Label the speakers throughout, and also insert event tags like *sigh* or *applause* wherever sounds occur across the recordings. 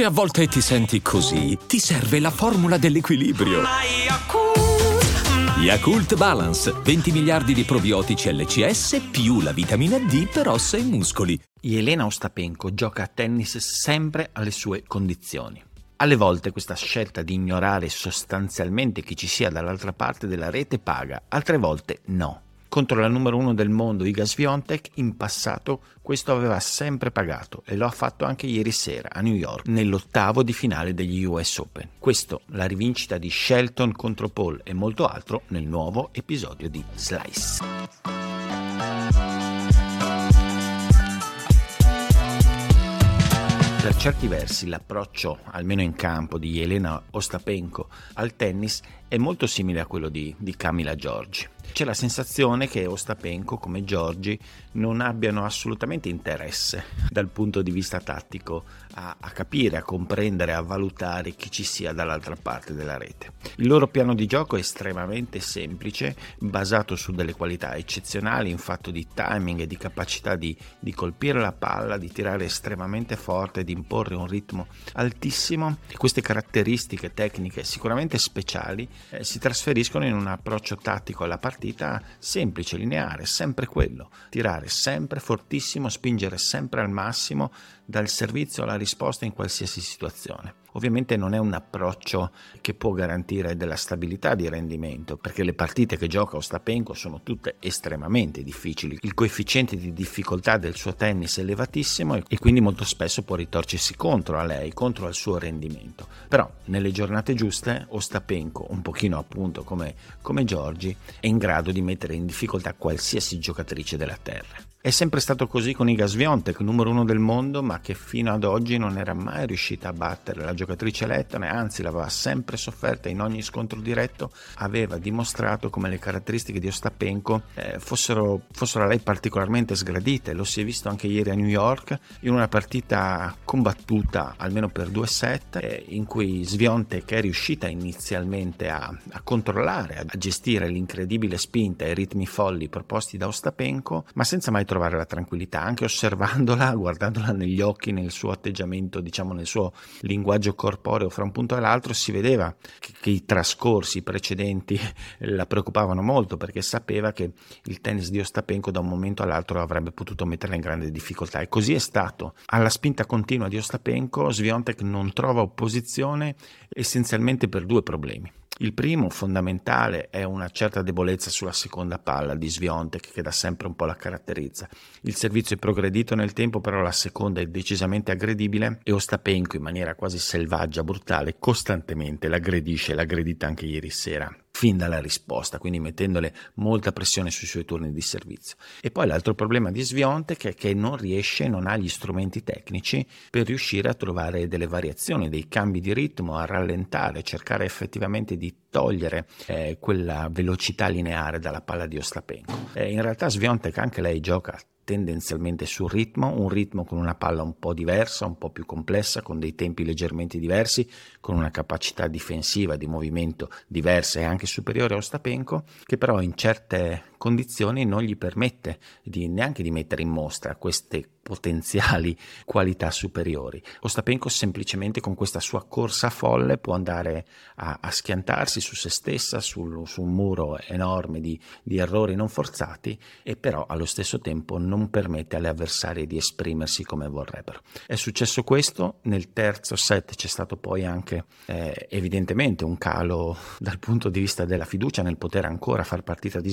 Speaker 1: Se a volte ti senti così, ti serve la formula dell'equilibrio. Yakult Balance, 20 miliardi di probiotici LCS più la vitamina D per ossa e muscoli.
Speaker 2: Elena Ostapenko gioca a tennis sempre alle sue condizioni. Alle volte questa scelta di ignorare sostanzialmente chi ci sia dall'altra parte della rete paga, altre volte no. Contro la numero uno del mondo, Iga Swiatek, in passato questo aveva sempre pagato e lo ha fatto anche ieri sera a New York nell'ottavo di finale degli US Open. Questo, la rivincita di Shelton contro Paul e molto altro nel nuovo episodio di Slice. Per certi versi l'approccio, almeno in campo, di Elena Ostapenko al tennis è molto simile a quello di, di Camila Giorgi. C'è la sensazione che Ostapenko come Giorgi non abbiano assolutamente interesse dal punto di vista tattico a, a, capire, a comprendere, a valutare chi ci sia dall'altra parte della rete. Il loro piano di gioco è estremamente semplice, basato su delle qualità eccezionali in fatto di timing e di capacità di, di colpire la palla, di tirare estremamente forte, di imporre un ritmo altissimo e queste caratteristiche tecniche sicuramente speciali eh, si trasferiscono in un approccio tattico alla partita semplice, lineare, sempre quello, tirare sempre fortissimo, spingere sempre al massimo dal servizio alla risposta in qualsiasi situazione. Ovviamente non è un approccio che può garantire della stabilità di rendimento, perché le partite che gioca Ostapenko sono tutte estremamente difficili. Il coefficiente di difficoltà del suo tennis è elevatissimo e quindi molto spesso può ritorcersi contro a lei, contro al suo rendimento. Però nelle giornate giuste Ostapenko, un pochino appunto come, come Giorgi, è in grado di mettere in difficoltà qualsiasi giocatrice della terra. È sempre stato così con Iga Swiatek, numero uno del mondo, ma che fino ad oggi non era mai riuscita a battere la giocatrice lettone, anzi l'aveva sempre sofferta in ogni scontro diretto, aveva dimostrato come le caratteristiche di Ostapenko eh, fossero, fossero, a lei particolarmente sgradite. Lo si è visto anche ieri a New York, in una partita combattuta almeno per due set, eh, in cui Swiatek è riuscita inizialmente a, a controllare, a gestire l'incredibile spinta e i ritmi folli proposti da Ostapenko, ma senza mai trovare la tranquillità, anche osservandola, *laughs* guardandola negli occhi, nel suo atteggiamento, diciamo nel suo linguaggio corporeo fra un punto e l'altro, si vedeva che, che i trascorsi precedenti *laughs* la preoccupavano molto perché sapeva che il tennis di Ostapenko da un momento all'altro avrebbe potuto metterla in grande difficoltà e così è stato. Alla spinta continua di Ostapenko, Sviontek non trova opposizione essenzialmente per due problemi. Il primo, fondamentale, è una certa debolezza sulla seconda palla di Sviontek che da sempre un po' la caratterizza. Il servizio è progredito nel tempo, però la seconda è decisamente aggredibile e Ostapenko in maniera quasi selvaggia, brutale, costantemente l'aggredisce, l'ha aggredita anche ieri sera fin dalla risposta, quindi mettendole molta pressione sui suoi turni di servizio. E poi l'altro problema di Sviontek è che non riesce, non ha gli strumenti tecnici per riuscire a trovare delle variazioni, dei cambi di ritmo, a rallentare, cercare effettivamente di togliere eh, quella velocità lineare dalla palla di Ostapenko. Eh, in realtà Sviontek anche lei gioca tendenzialmente sul ritmo, un ritmo con una palla un po' diversa, un po' più complessa, con dei tempi leggermente diversi, con una capacità difensiva di movimento diversa e anche superiore a Ostapenko, che però in certe condizioni non gli permette di, neanche di mettere in mostra queste potenziali *laughs* qualità superiori. Ostapenko semplicemente con questa sua corsa folle può andare a, a schiantarsi su se stessa, sul, su un muro enorme di, di errori non forzati e però allo stesso tempo non permette alle avversarie di esprimersi come vorrebbero. È successo questo, nel terzo set c'è stato poi anche eh, evidentemente un calo *laughs* dal punto di vista della fiducia nel poter ancora far partita di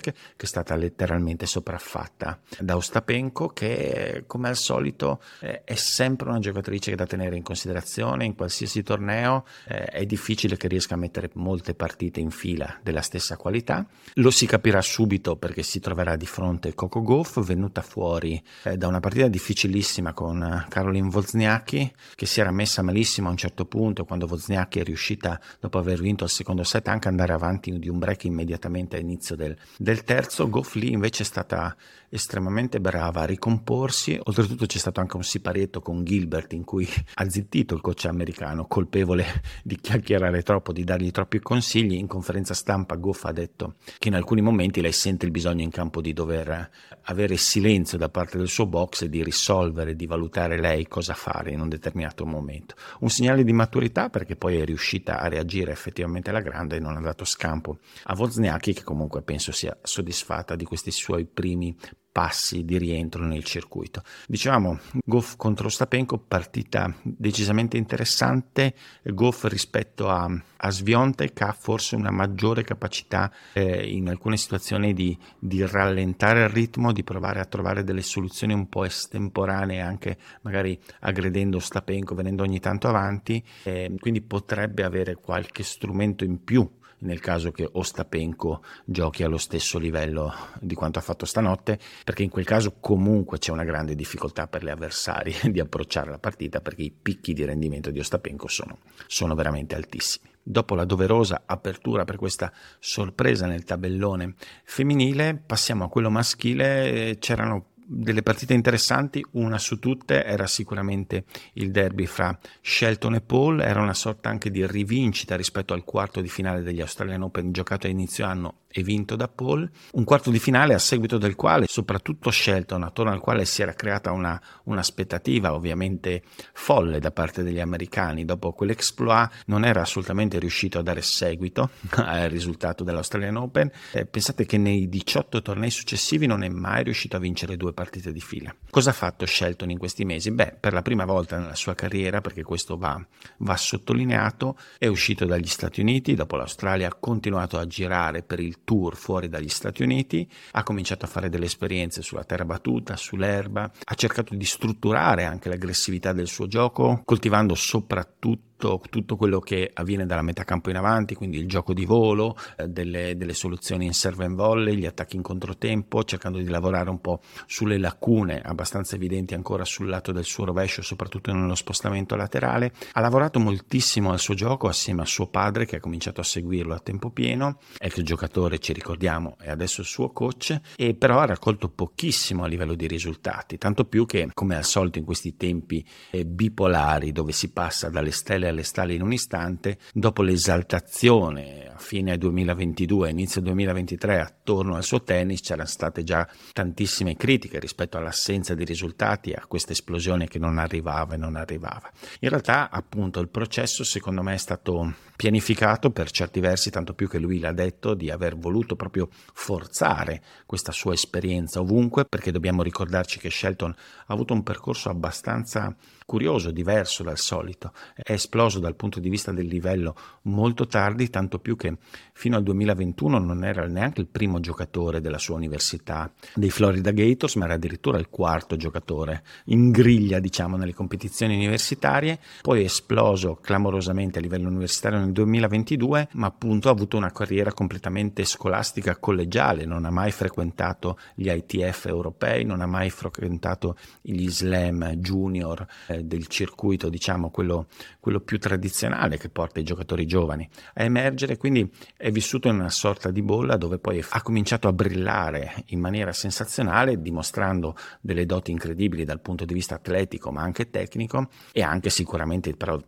Speaker 2: Sviontek che è stata letteralmente sopraffatta da Ostapenko che come al solito è sempre una giocatrice da tenere in considerazione in qualsiasi torneo. È difficile che riesca a mettere molte partite in fila della stessa qualità. Lo si capirà subito perché si troverà di fronte Coco Gauff venuta fuori eh, da una partita difficilissima con Caroline Wozniacki che si era messa malissimo a un certo punto quando Wozniacki è riuscita dopo aver vinto il secondo set anche andare avanti di un break immediatamente all'inizio del, del del terzo, Goff lì invece è stata estremamente brava a ricomporsi, oltretutto c'è stato anche un siparietto con Gilbert in cui ha zittito il coach americano, colpevole di chiacchierare troppo, di dargli troppi consigli, in conferenza stampa Goff ha detto che in alcuni momenti lei sente il bisogno in campo di dover avere silenzio da parte del suo box e di risolvere, di valutare lei cosa fare in un determinato momento. Un segnale di maturità perché poi è riuscita a reagire effettivamente alla grande e non ha dato scampo a Wozniacki che comunque penso sia soddisfatta di questi suoi primi passi di rientro nel circuito. Dicevamo, Goff contro Stapenko, partita decisamente interessante, Goff rispetto a, a Sviontek ha forse una maggiore capacità eh, in alcune situazioni di, di, rallentare il ritmo, di provare a trovare delle soluzioni un po' estemporanee, anche magari aggredendo Stapenko, venendo ogni tanto avanti, eh, quindi potrebbe avere qualche strumento in più nel caso che Ostapenko giochi allo stesso livello di quanto ha fatto stanotte, perché in quel caso comunque c'è una grande difficoltà per le avversarie *laughs* di approcciare la partita perché i picchi di rendimento di Ostapenko sono, sono veramente altissimi. Dopo la doverosa apertura per questa sorpresa nel tabellone femminile, passiamo a quello maschile. C'erano delle partite interessanti, una su tutte era sicuramente il derby fra Shelton e Paul, era una sorta anche di rivincita rispetto al quarto di finale degli Australian Open giocato a inizio anno e vinto da Paul, un quarto di finale a seguito del quale soprattutto Shelton, attorno al quale si era creata una, un'aspettativa ovviamente folle da parte degli americani dopo quell'exploit, non era assolutamente riuscito a dare seguito *laughs* al risultato dell'Australian Open. Eh, pensate che nei 18 tornei successivi non è mai riuscito a vincere due partite di fila. Cosa ha fatto Shelton in questi mesi? Beh, per la prima volta nella sua carriera, perché questo va, va sottolineato, è uscito dagli Stati Uniti, dopo l'Australia ha continuato a girare per il tour fuori dagli Stati Uniti, ha cominciato a fare delle esperienze sulla terra battuta, sull'erba, ha cercato di strutturare anche l'aggressività del suo gioco, coltivando soprattutto tutto, tutto, quello che avviene dalla metà campo in avanti, quindi il gioco di volo, eh, delle, delle, soluzioni in serve and volley, gli attacchi in controtempo, cercando di lavorare un po' sulle lacune abbastanza evidenti ancora sul lato del suo rovescio, soprattutto nello spostamento laterale. Ha lavorato moltissimo al suo gioco assieme a suo padre che ha cominciato a seguirlo a tempo pieno, ex giocatore ci ricordiamo è adesso il suo coach, e però ha raccolto pochissimo a livello di risultati, tanto più che come al solito in questi tempi eh, bipolari dove si passa dalle stelle alle stalle in un istante, dopo l'esaltazione a fine 2022, inizio 2023 attorno al suo tennis c'erano state già tantissime critiche rispetto all'assenza di risultati, a questa esplosione che non arrivava e non arrivava. In realtà appunto il processo secondo me è stato pianificato per certi versi, tanto più che lui l'ha detto, di aver voluto proprio forzare questa sua esperienza ovunque, perché dobbiamo ricordarci che Shelton ha avuto un percorso abbastanza curioso, diverso dal solito. È esploso dal punto di vista del livello molto tardi, tanto più che fino al 2021 non era neanche il primo giocatore della sua università dei Florida Gators, ma era addirittura il quarto giocatore in griglia, diciamo, nelle competizioni universitarie. Poi è esploso clamorosamente a livello universitario nel 2022, ma appunto ha avuto una carriera completamente scolastica collegiale, non ha mai frequentato gli ITF europei, non ha mai frequentato gli slam junior eh, del circuito, diciamo, quello, quello, più tradizionale che porta i giocatori giovani a emergere, quindi è vissuto in una sorta di bolla dove poi ha cominciato a brillare in maniera sensazionale, dimostrando delle doti incredibili dal punto di vista atletico, ma anche tecnico e anche sicuramente però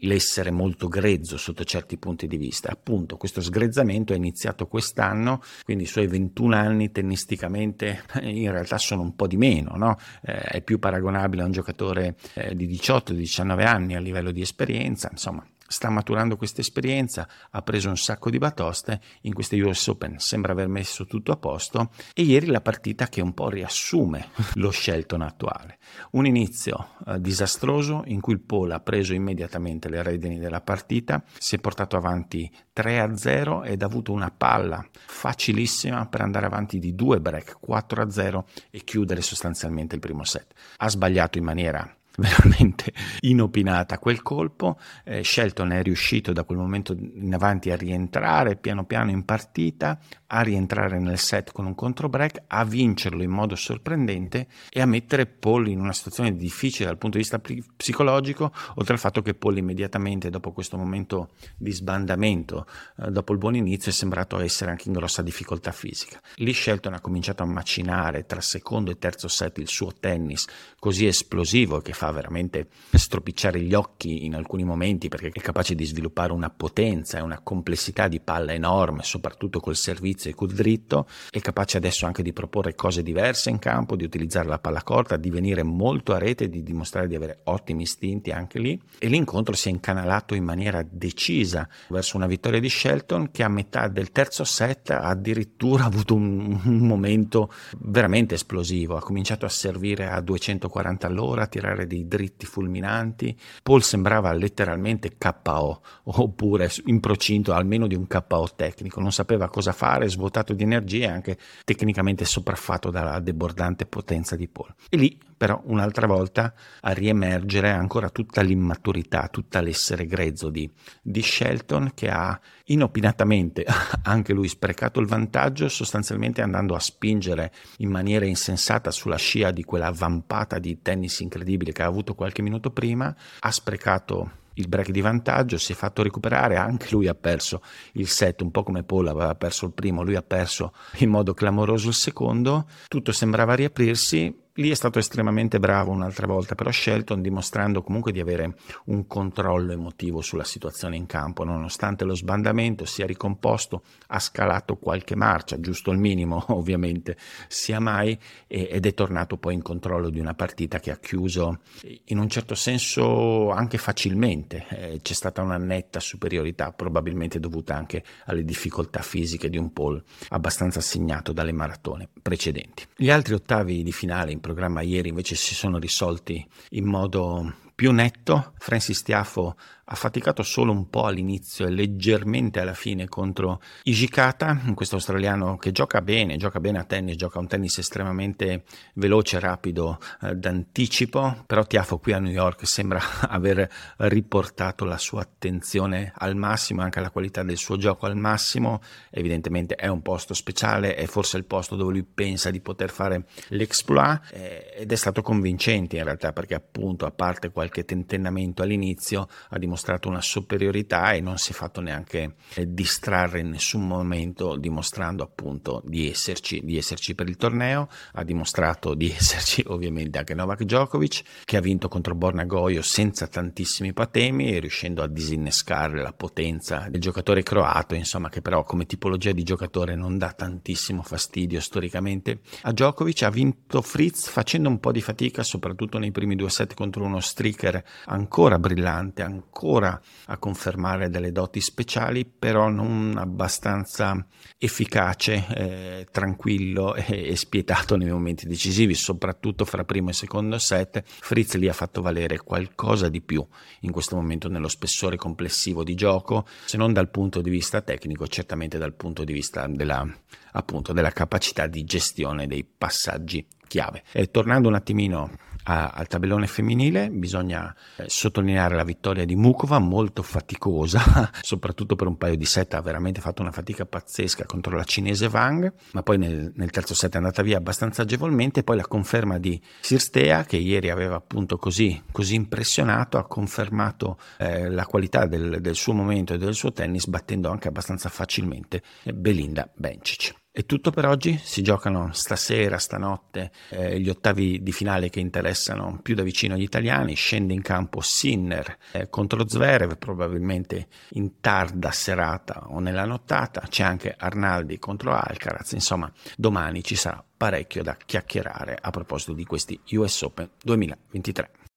Speaker 2: l'essere molto grezzo sotto certi punti di vista. Appunto, questo sgrezzamento è iniziato quest'anno, quindi i suoi 21 anni tennisticamente in realtà sono un po' di meno, no? eh, è più paragonabile a un giocatore eh, di 18-19 anni a livello di esperienza, insomma sta maturando questa esperienza, ha preso un sacco di batoste in queste US Open, sembra aver messo tutto a posto e ieri la partita che un po' riassume *laughs* lo Shelton attuale. Un inizio eh, disastroso in cui il Polo ha preso immediatamente le redini della partita, si è portato avanti 3-0 ed ha avuto una palla facilissima per andare avanti di due break 4-0 e chiudere sostanzialmente il primo set. Ha sbagliato in maniera *laughs* veramente inopinata quel colpo. Eh, Shelton è riuscito da quel momento in avanti a rientrare piano piano in partita, a rientrare nel set con un contro break, a vincerlo in modo sorprendente e a mettere Paul in una situazione difficile dal punto di vista psicologico, oltre al fatto che Paul immediatamente dopo questo momento di sbandamento, eh, dopo il buon inizio, è sembrato essere anche in grossa difficoltà fisica. Lì Shelton ha cominciato a macinare tra secondo e terzo set il suo tennis così esplosivo che fa veramente stropicciare gli occhi in alcuni momenti perché è capace di sviluppare una potenza e una complessità di palla enorme, soprattutto col servizio servizio e col dritto, è capace adesso anche di proporre cose diverse in campo, di utilizzare la palla corta, di venire molto a rete, di dimostrare di avere ottimi istinti anche lì. E l'incontro si è incanalato in maniera decisa verso una vittoria di Shelton che a metà del terzo set ha addirittura avuto un, un momento veramente esplosivo, ha cominciato a servire a 240 all'ora, a tirare dei dritti fulminanti, Paul sembrava letteralmente KO oppure in procinto almeno di un KO tecnico, non sapeva cosa fare, svuotato di energia e anche tecnicamente sopraffatto dalla debordante potenza di Paul. E lì però un'altra volta a riemergere ancora tutta l'immaturità, tutta l'essere grezzo di, di Shelton che ha inopinatamente *laughs* anche lui sprecato il vantaggio sostanzialmente andando a spingere in maniera insensata sulla scia di quella vampata di tennis incredibile che ha avuto qualche minuto prima, ha sprecato il break di vantaggio, si è fatto recuperare, anche lui ha perso il set, un po' come Paul aveva perso il primo, lui ha perso in modo clamoroso il secondo, tutto sembrava riaprirsi, Lì è stato estremamente bravo un'altra volta, però Shelton dimostrando comunque di avere un controllo emotivo sulla situazione in campo, nonostante lo sbandamento sia ricomposto, ha scalato qualche marcia, giusto il minimo *laughs* ovviamente, sia mai, ed è tornato poi in controllo di una partita che ha chiuso in un certo senso anche facilmente. Eh, c'è stata una netta superiorità, probabilmente dovuta anche alle difficoltà fisiche di un Paul abbastanza segnato dalle maratone precedenti. Gli altri ottavi di finale in programma ieri invece si sono risolti in modo più netto. Francis Tiafo ha faticato solo un po' all'inizio e leggermente alla fine contro Ijikata, questo australiano che gioca bene, gioca bene a tennis, gioca un tennis estremamente veloce, rapido, eh, d'anticipo, però Tiafo qui a New York sembra *laughs* aver riportato la sua attenzione al massimo, anche la qualità del suo gioco al massimo, evidentemente è un posto speciale, è forse il posto dove lui pensa di poter fare l'exploit eh, ed è stato convincente in realtà perché appunto a parte qualche tentennamento all'inizio ha dimostrato una superiorità e non si è fatto neanche eh, distrarre in nessun momento dimostrando appunto di esserci, di esserci per il torneo, ha dimostrato di *laughs* esserci ovviamente anche Novak Djokovic che ha vinto contro Borna Goio senza tantissimi patemi riuscendo a disinnescare la potenza del giocatore croato insomma che però come tipologia di giocatore non dà tantissimo fastidio storicamente a Djokovic. Ha vinto Fritz facendo un po' di fatica soprattutto nei primi due set contro uno streaker ancora brillante ancora a confermare delle doti speciali, però non abbastanza efficace, eh, tranquillo e, e, spietato nei momenti decisivi, soprattutto fra primo e secondo set. Fritz lì ha fatto valere qualcosa di più in questo momento nello spessore complessivo di gioco, se non dal punto di vista tecnico, certamente dal punto di vista della, appunto, della capacità di gestione dei passaggi chiave. E tornando un attimino a, al tabellone femminile. Bisogna eh, sottolineare la vittoria di Mukova molto faticosa *laughs* soprattutto per un paio di set. Ha veramente fatto una fatica pazzesca contro la cinese Wang ma poi nel, nel terzo set è andata via abbastanza agevolmente. Poi la conferma di Sirstea che ieri aveva appunto così, così impressionato ha confermato eh, la qualità del, del suo momento e del suo tennis battendo anche abbastanza facilmente Belinda Bencic è tutto per oggi, si giocano stasera, stanotte, eh, gli ottavi di finale che interessano più da vicino gli italiani, scende in campo Sinner eh, contro Zverev, probabilmente in tarda serata o nella nottata, c'è anche Arnaldi contro Alcaraz, insomma domani ci sarà parecchio da chiacchierare a proposito di questi US Open 2023.